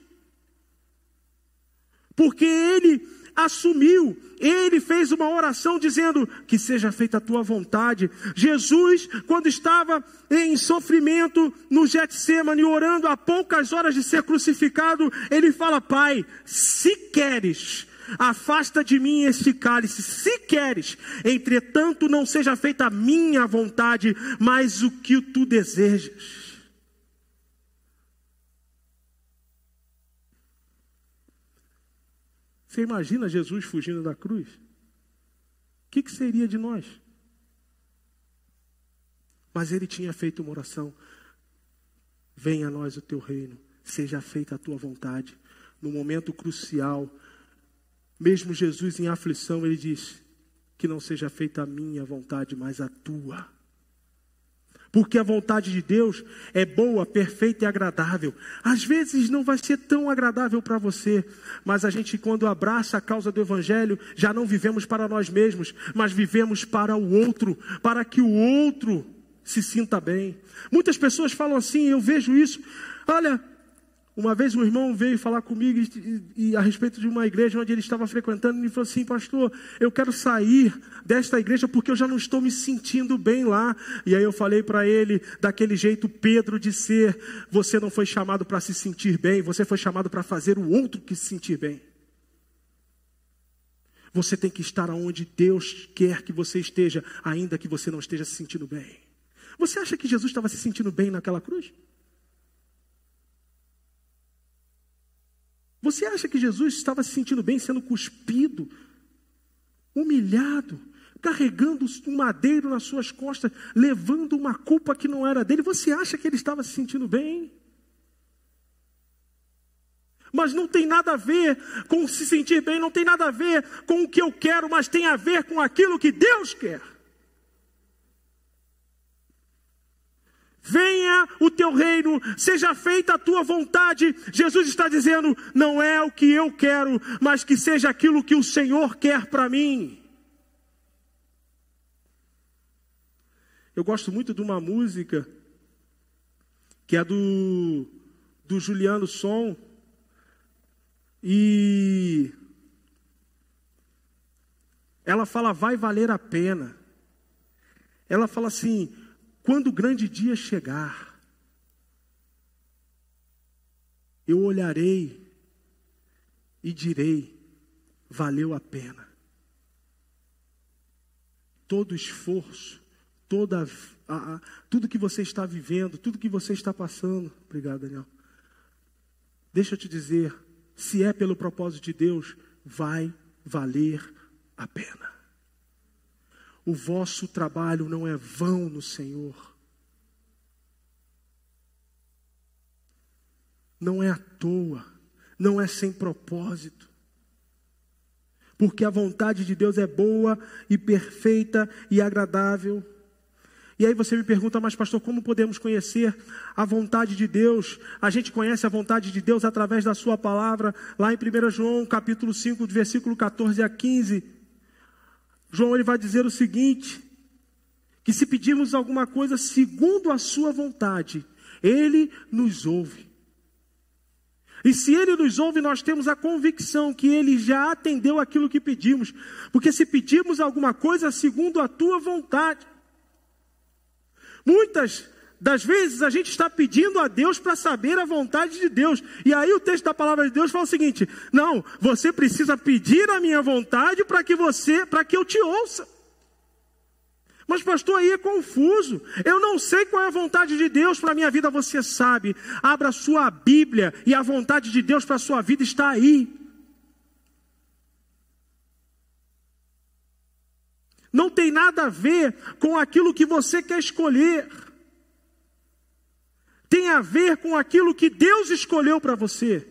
Porque ele assumiu, ele fez uma oração dizendo que seja feita a tua vontade. Jesus, quando estava em sofrimento no Getsemane, orando a poucas horas de ser crucificado, ele fala: Pai, se queres, afasta de mim este cálice, se queres, entretanto não seja feita a minha vontade, mas o que tu desejas. Você imagina Jesus fugindo da cruz? O que, que seria de nós? Mas ele tinha feito uma oração: Venha a nós o teu reino, seja feita a tua vontade. No momento crucial, mesmo Jesus em aflição, ele diz: Que não seja feita a minha vontade, mas a tua. Porque a vontade de Deus é boa, perfeita e agradável. Às vezes não vai ser tão agradável para você, mas a gente, quando abraça a causa do Evangelho, já não vivemos para nós mesmos, mas vivemos para o outro, para que o outro se sinta bem. Muitas pessoas falam assim, eu vejo isso. Olha, uma vez um irmão veio falar comigo e, e, a respeito de uma igreja onde ele estava frequentando, e falou assim: Pastor, eu quero sair desta igreja porque eu já não estou me sentindo bem lá. E aí eu falei para ele, daquele jeito Pedro de ser: Você não foi chamado para se sentir bem, você foi chamado para fazer o outro que se sentir bem. Você tem que estar onde Deus quer que você esteja, ainda que você não esteja se sentindo bem. Você acha que Jesus estava se sentindo bem naquela cruz? Você acha que Jesus estava se sentindo bem sendo cuspido, humilhado, carregando um madeiro nas suas costas, levando uma culpa que não era dele? Você acha que ele estava se sentindo bem? Mas não tem nada a ver com se sentir bem, não tem nada a ver com o que eu quero, mas tem a ver com aquilo que Deus quer. Venha o teu reino, seja feita a tua vontade. Jesus está dizendo: não é o que eu quero, mas que seja aquilo que o Senhor quer para mim. Eu gosto muito de uma música que é do, do Juliano Som. E ela fala, vai valer a pena. Ela fala assim: quando o grande dia chegar, eu olharei e direi: valeu a pena. Todo esforço, toda a, a, tudo que você está vivendo, tudo que você está passando. Obrigado, Daniel. Deixa eu te dizer, se é pelo propósito de Deus, vai valer a pena. O vosso trabalho não é vão no Senhor. Não é à toa, não é sem propósito. Porque a vontade de Deus é boa e perfeita e agradável. E aí você me pergunta, mas pastor, como podemos conhecer a vontade de Deus? A gente conhece a vontade de Deus através da sua palavra, lá em 1 João, capítulo 5, versículo 14 a 15. João ele vai dizer o seguinte: que se pedirmos alguma coisa segundo a sua vontade, ele nos ouve. E se ele nos ouve, nós temos a convicção que ele já atendeu aquilo que pedimos, porque se pedirmos alguma coisa segundo a tua vontade, muitas das vezes a gente está pedindo a Deus para saber a vontade de Deus. E aí o texto da palavra de Deus fala o seguinte: não, você precisa pedir a minha vontade para que você, para que eu te ouça. Mas pastor, aí é confuso. Eu não sei qual é a vontade de Deus para a minha vida, você sabe. Abra a sua Bíblia e a vontade de Deus para a sua vida está aí. Não tem nada a ver com aquilo que você quer escolher tem a ver com aquilo que Deus escolheu para você.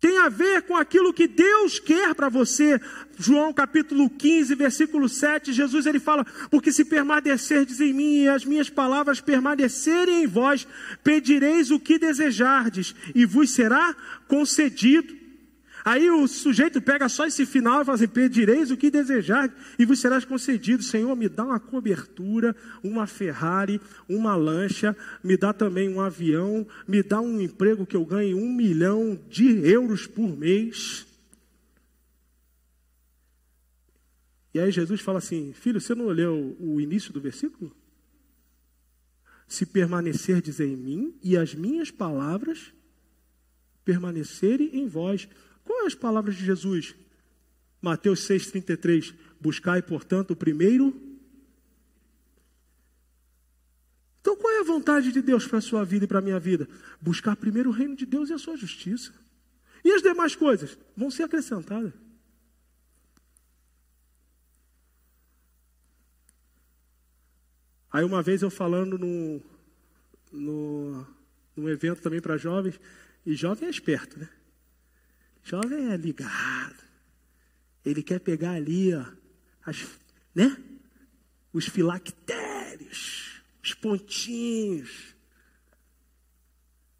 Tem a ver com aquilo que Deus quer para você. João capítulo 15, versículo 7, Jesus ele fala: Porque se permanecerdes em mim e as minhas palavras permanecerem em vós, pedireis o que desejardes e vos será concedido. Aí o sujeito pega só esse final e fala assim: Pedireis o que desejar e vos serás concedido. Senhor, me dá uma cobertura, uma Ferrari, uma lancha, me dá também um avião, me dá um emprego que eu ganhe um milhão de euros por mês. E aí Jesus fala assim: Filho, você não leu o início do versículo? Se permanecerdes em mim e as minhas palavras permanecerem em vós. Quais as palavras de Jesus? Mateus 6,33. Buscai, portanto, o primeiro. Então, qual é a vontade de Deus para a sua vida e para a minha vida? Buscar primeiro o reino de Deus e a sua justiça. E as demais coisas vão ser acrescentadas. Aí uma vez eu falando no, no, num evento também para jovens, e jovem é esperto, né? Jovem é ligado. Ele quer pegar ali, ó, as, né? Os filactérios, os pontinhos.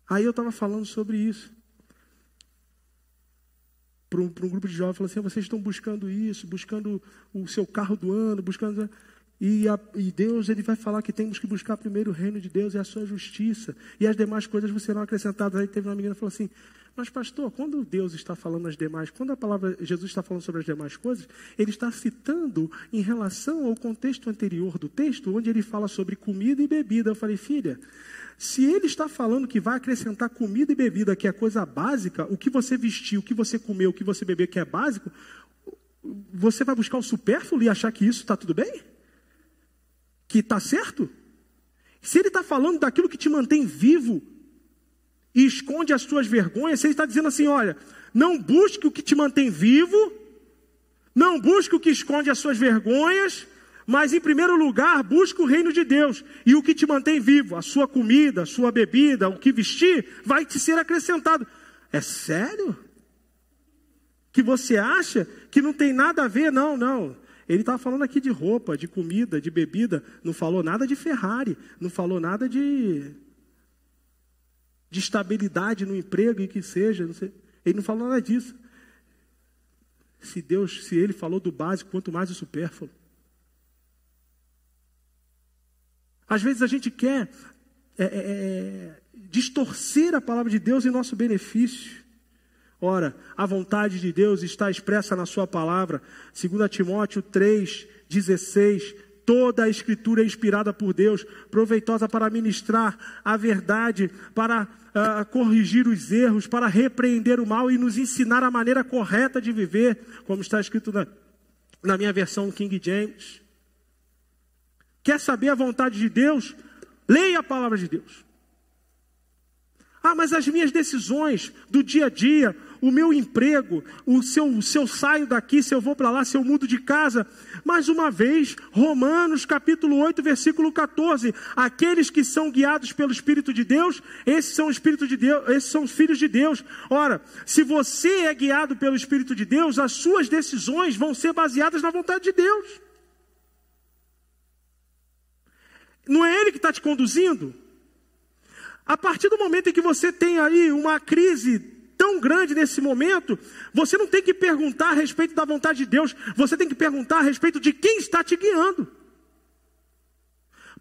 Aí eu estava falando sobre isso. Para um, um, grupo de jovens, falou assim: vocês estão buscando isso, buscando o seu carro do ano, buscando. E, a, e, Deus ele vai falar que temos que buscar primeiro o reino de Deus e a sua justiça. E as demais coisas serão acrescentadas. Aí teve uma menina que falou assim: Mas, pastor, quando Deus está falando as demais, quando a palavra Jesus está falando sobre as demais coisas, ele está citando em relação ao contexto anterior do texto, onde ele fala sobre comida e bebida. Eu falei, filha, se ele está falando que vai acrescentar comida e bebida, que é coisa básica, o que você vestiu, o que você comeu, o que você bebeu, que é básico, você vai buscar o supérfluo e achar que isso está tudo bem? Que está certo? Se ele está falando daquilo que te mantém vivo e esconde as suas vergonhas, se ele está dizendo assim: olha, não busque o que te mantém vivo, não busque o que esconde as suas vergonhas, mas em primeiro lugar, busque o reino de Deus e o que te mantém vivo, a sua comida, a sua bebida, o que vestir, vai te ser acrescentado. É sério? Que você acha que não tem nada a ver? Não, não. Ele estava falando aqui de roupa, de comida, de bebida. Não falou nada de Ferrari. Não falou nada de, de estabilidade no emprego e que seja. Não ele não falou nada disso. Se Deus, se ele falou do básico, quanto mais o supérfluo. Às vezes a gente quer é, é, é distorcer a palavra de Deus em nosso benefício. Ora, a vontade de Deus está expressa na Sua palavra. 2 Timóteo 3, 16. Toda a Escritura é inspirada por Deus, proveitosa para ministrar a verdade, para uh, corrigir os erros, para repreender o mal e nos ensinar a maneira correta de viver, como está escrito na, na minha versão King James. Quer saber a vontade de Deus? Leia a palavra de Deus. Ah, mas as minhas decisões do dia a dia, o meu emprego, o seu, se eu saio daqui, se eu vou para lá, se eu mudo de casa. Mais uma vez, Romanos capítulo 8, versículo 14. Aqueles que são guiados pelo Espírito de Deus, esses são Espírito de Deus, esses são os filhos de Deus. Ora, se você é guiado pelo Espírito de Deus, as suas decisões vão ser baseadas na vontade de Deus. Não é Ele que está te conduzindo? A partir do momento em que você tem aí uma crise tão grande nesse momento, você não tem que perguntar a respeito da vontade de Deus, você tem que perguntar a respeito de quem está te guiando.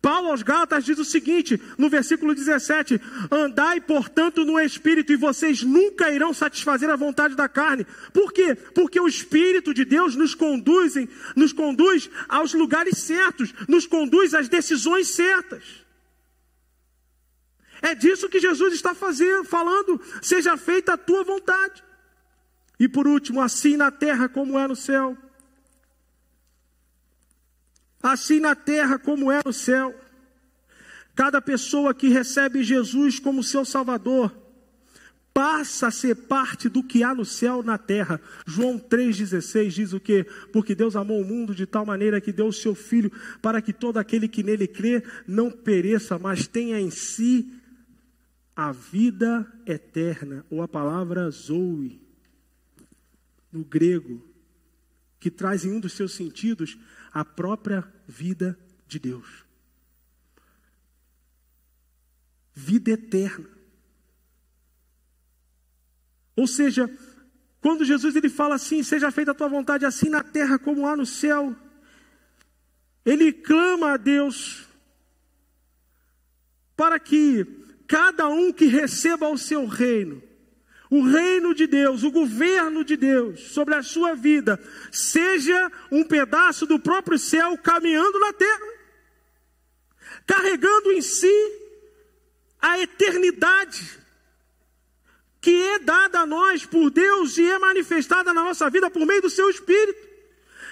Paulo aos Gálatas diz o seguinte, no versículo 17: Andai, portanto, no Espírito, e vocês nunca irão satisfazer a vontade da carne. Por quê? Porque o Espírito de Deus nos conduz, nos conduz aos lugares certos, nos conduz às decisões certas. É disso que Jesus está fazendo, falando, seja feita a tua vontade. E por último, assim na terra como é no céu. Assim na terra como é no céu. Cada pessoa que recebe Jesus como seu Salvador passa a ser parte do que há no céu na terra. João 3,16 diz o que? Porque Deus amou o mundo de tal maneira que deu o seu Filho para que todo aquele que nele crê não pereça, mas tenha em si a vida eterna, ou a palavra zoe, no grego, que traz em um dos seus sentidos a própria vida de Deus. Vida eterna. Ou seja, quando Jesus ele fala assim, seja feita a tua vontade assim na terra como há no céu, ele clama a Deus para que cada um que receba o seu reino, o reino de Deus, o governo de Deus sobre a sua vida, seja um pedaço do próprio céu caminhando na terra, carregando em si a eternidade que é dada a nós por Deus e é manifestada na nossa vida por meio do seu Espírito.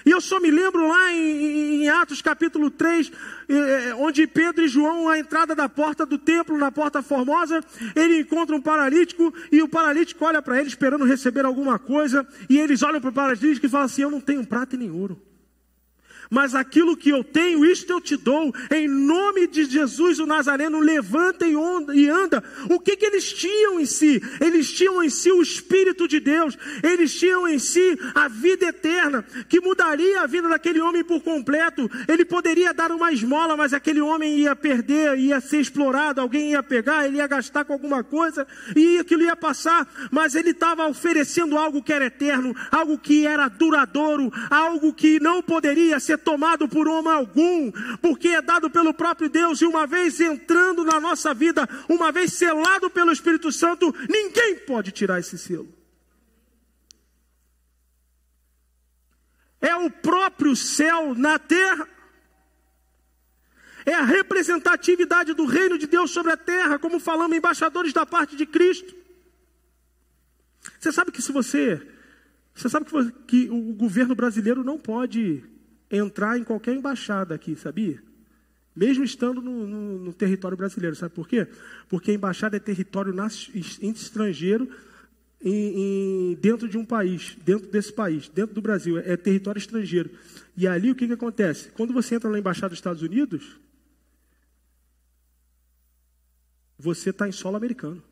E eu só me lembro lá em, em Atos capítulo 3, eh, eh, onde Pedro e João, à entrada da porta do templo, na porta formosa, ele encontra um paralítico e o paralítico olha para ele esperando receber alguma coisa, e eles olham para o paralítico e falam assim: Eu não tenho prata e nem ouro mas aquilo que eu tenho, isto eu te dou, em nome de Jesus o Nazareno, levanta e anda. O que, que eles tinham em si? Eles tinham em si o Espírito de Deus, eles tinham em si a vida eterna, que mudaria a vida daquele homem por completo. Ele poderia dar uma esmola, mas aquele homem ia perder, ia ser explorado, alguém ia pegar, ele ia gastar com alguma coisa, e aquilo ia passar, mas ele estava oferecendo algo que era eterno, algo que era duradouro, algo que não poderia ser tomado por homem algum, porque é dado pelo próprio Deus, e uma vez entrando na nossa vida, uma vez selado pelo Espírito Santo, ninguém pode tirar esse selo. É o próprio céu na terra. É a representatividade do reino de Deus sobre a terra, como falamos, embaixadores da parte de Cristo. Você sabe que se você. Você sabe que, que o governo brasileiro não pode entrar em qualquer embaixada aqui, sabia? Mesmo estando no, no, no território brasileiro, sabe por quê? Porque a embaixada é território nas, estrangeiro em, em, dentro de um país, dentro desse país, dentro do Brasil, é, é território estrangeiro. E ali o que, que acontece? Quando você entra na embaixada dos Estados Unidos, você está em solo americano.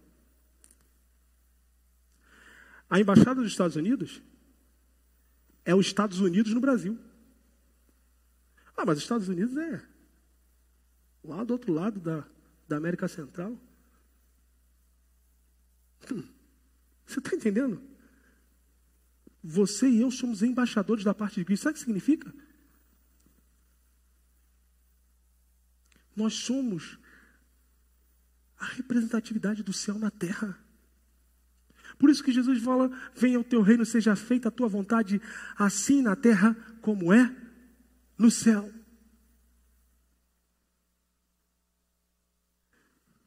A embaixada dos Estados Unidos é os Estados Unidos no Brasil. Ah, mas os Estados Unidos é lá do outro lado da, da América Central. Hum, você está entendendo? Você e eu somos embaixadores da parte de Cristo. Sabe o que significa? Nós somos a representatividade do céu na terra. Por isso que Jesus fala: Venha o teu reino, seja feita a tua vontade, assim na terra como é no céu.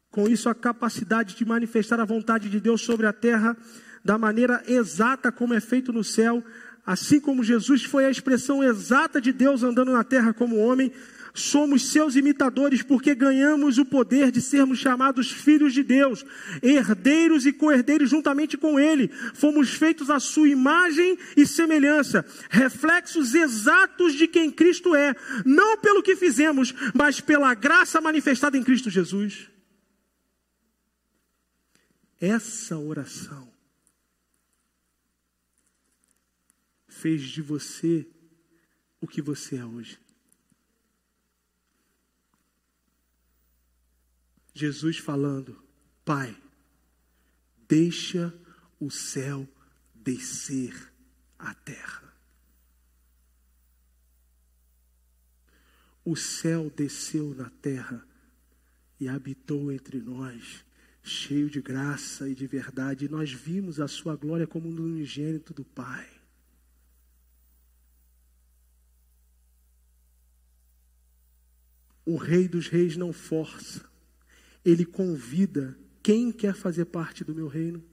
Com isso, a capacidade de manifestar a vontade de Deus sobre a terra da maneira exata como é feito no céu, assim como Jesus foi a expressão exata de Deus andando na terra como homem, somos seus imitadores porque ganhamos o poder de sermos chamados filhos de Deus, herdeiros e co-herdeiros juntamente com Ele. Fomos feitos à sua imagem e semelhança, reflexos exatos de quem Cristo é, não pelo que fizemos, mas pela graça manifestada em Cristo Jesus. Essa oração fez de você o que você é hoje. Jesus falando: Pai, deixa o céu descer à terra. O céu desceu na terra e habitou entre nós, cheio de graça e de verdade, e nós vimos a sua glória como no unigênito do Pai. O Rei dos Reis não força, ele convida quem quer fazer parte do meu reino.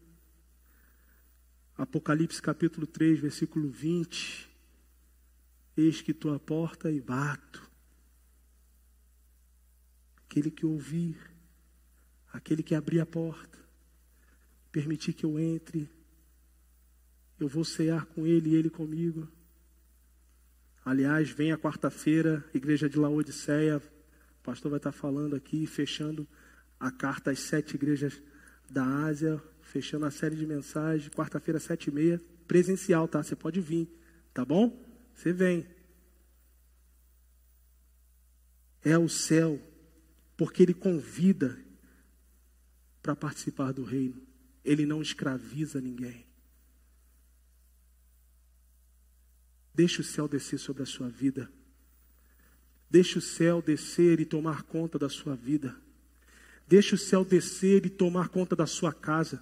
Apocalipse capítulo 3, versículo 20. Eis que tua porta e bato. Aquele que ouvir, aquele que abrir a porta, permitir que eu entre, eu vou cear com ele e ele comigo. Aliás, vem a quarta-feira, igreja de Laodiceia, o pastor vai estar falando aqui, fechando a carta às sete igrejas da Ásia, fechando a série de mensagens, quarta-feira, sete e meia, presencial, tá? Você pode vir, tá bom? Você vem. É o céu, porque ele convida para participar do reino. Ele não escraviza ninguém. Deixe o céu descer sobre a sua vida. Deixe o céu descer e tomar conta da sua vida. Deixe o céu descer e tomar conta da sua casa.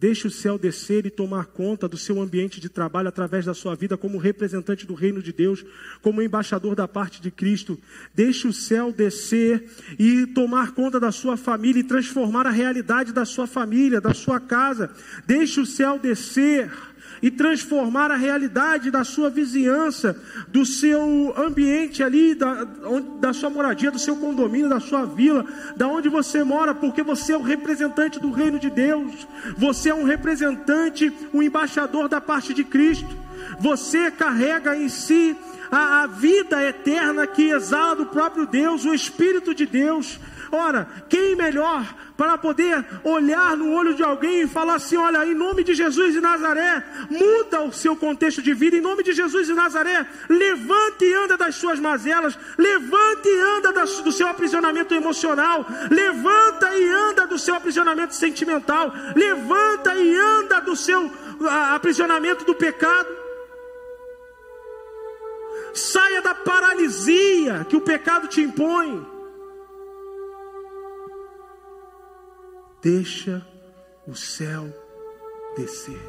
Deixe o céu descer e tomar conta do seu ambiente de trabalho através da sua vida como representante do reino de Deus, como embaixador da parte de Cristo. Deixe o céu descer e tomar conta da sua família e transformar a realidade da sua família, da sua casa. Deixe o céu descer e transformar a realidade da sua vizinhança, do seu ambiente ali, da, da sua moradia, do seu condomínio, da sua vila, da onde você mora, porque você é o representante do reino de Deus, você é um representante, um embaixador da parte de Cristo, você carrega em si a, a vida eterna que exala do próprio Deus, o Espírito de Deus. Ora, quem melhor para poder olhar no olho de alguém e falar assim: olha, em nome de Jesus de Nazaré, muda o seu contexto de vida, em nome de Jesus de Nazaré, levante e anda das suas mazelas, levante e anda do seu aprisionamento emocional, levanta e anda do seu aprisionamento sentimental, levanta e anda do seu aprisionamento do pecado. Saia da paralisia que o pecado te impõe. Deixa o céu descer.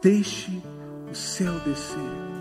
Deixe o céu descer.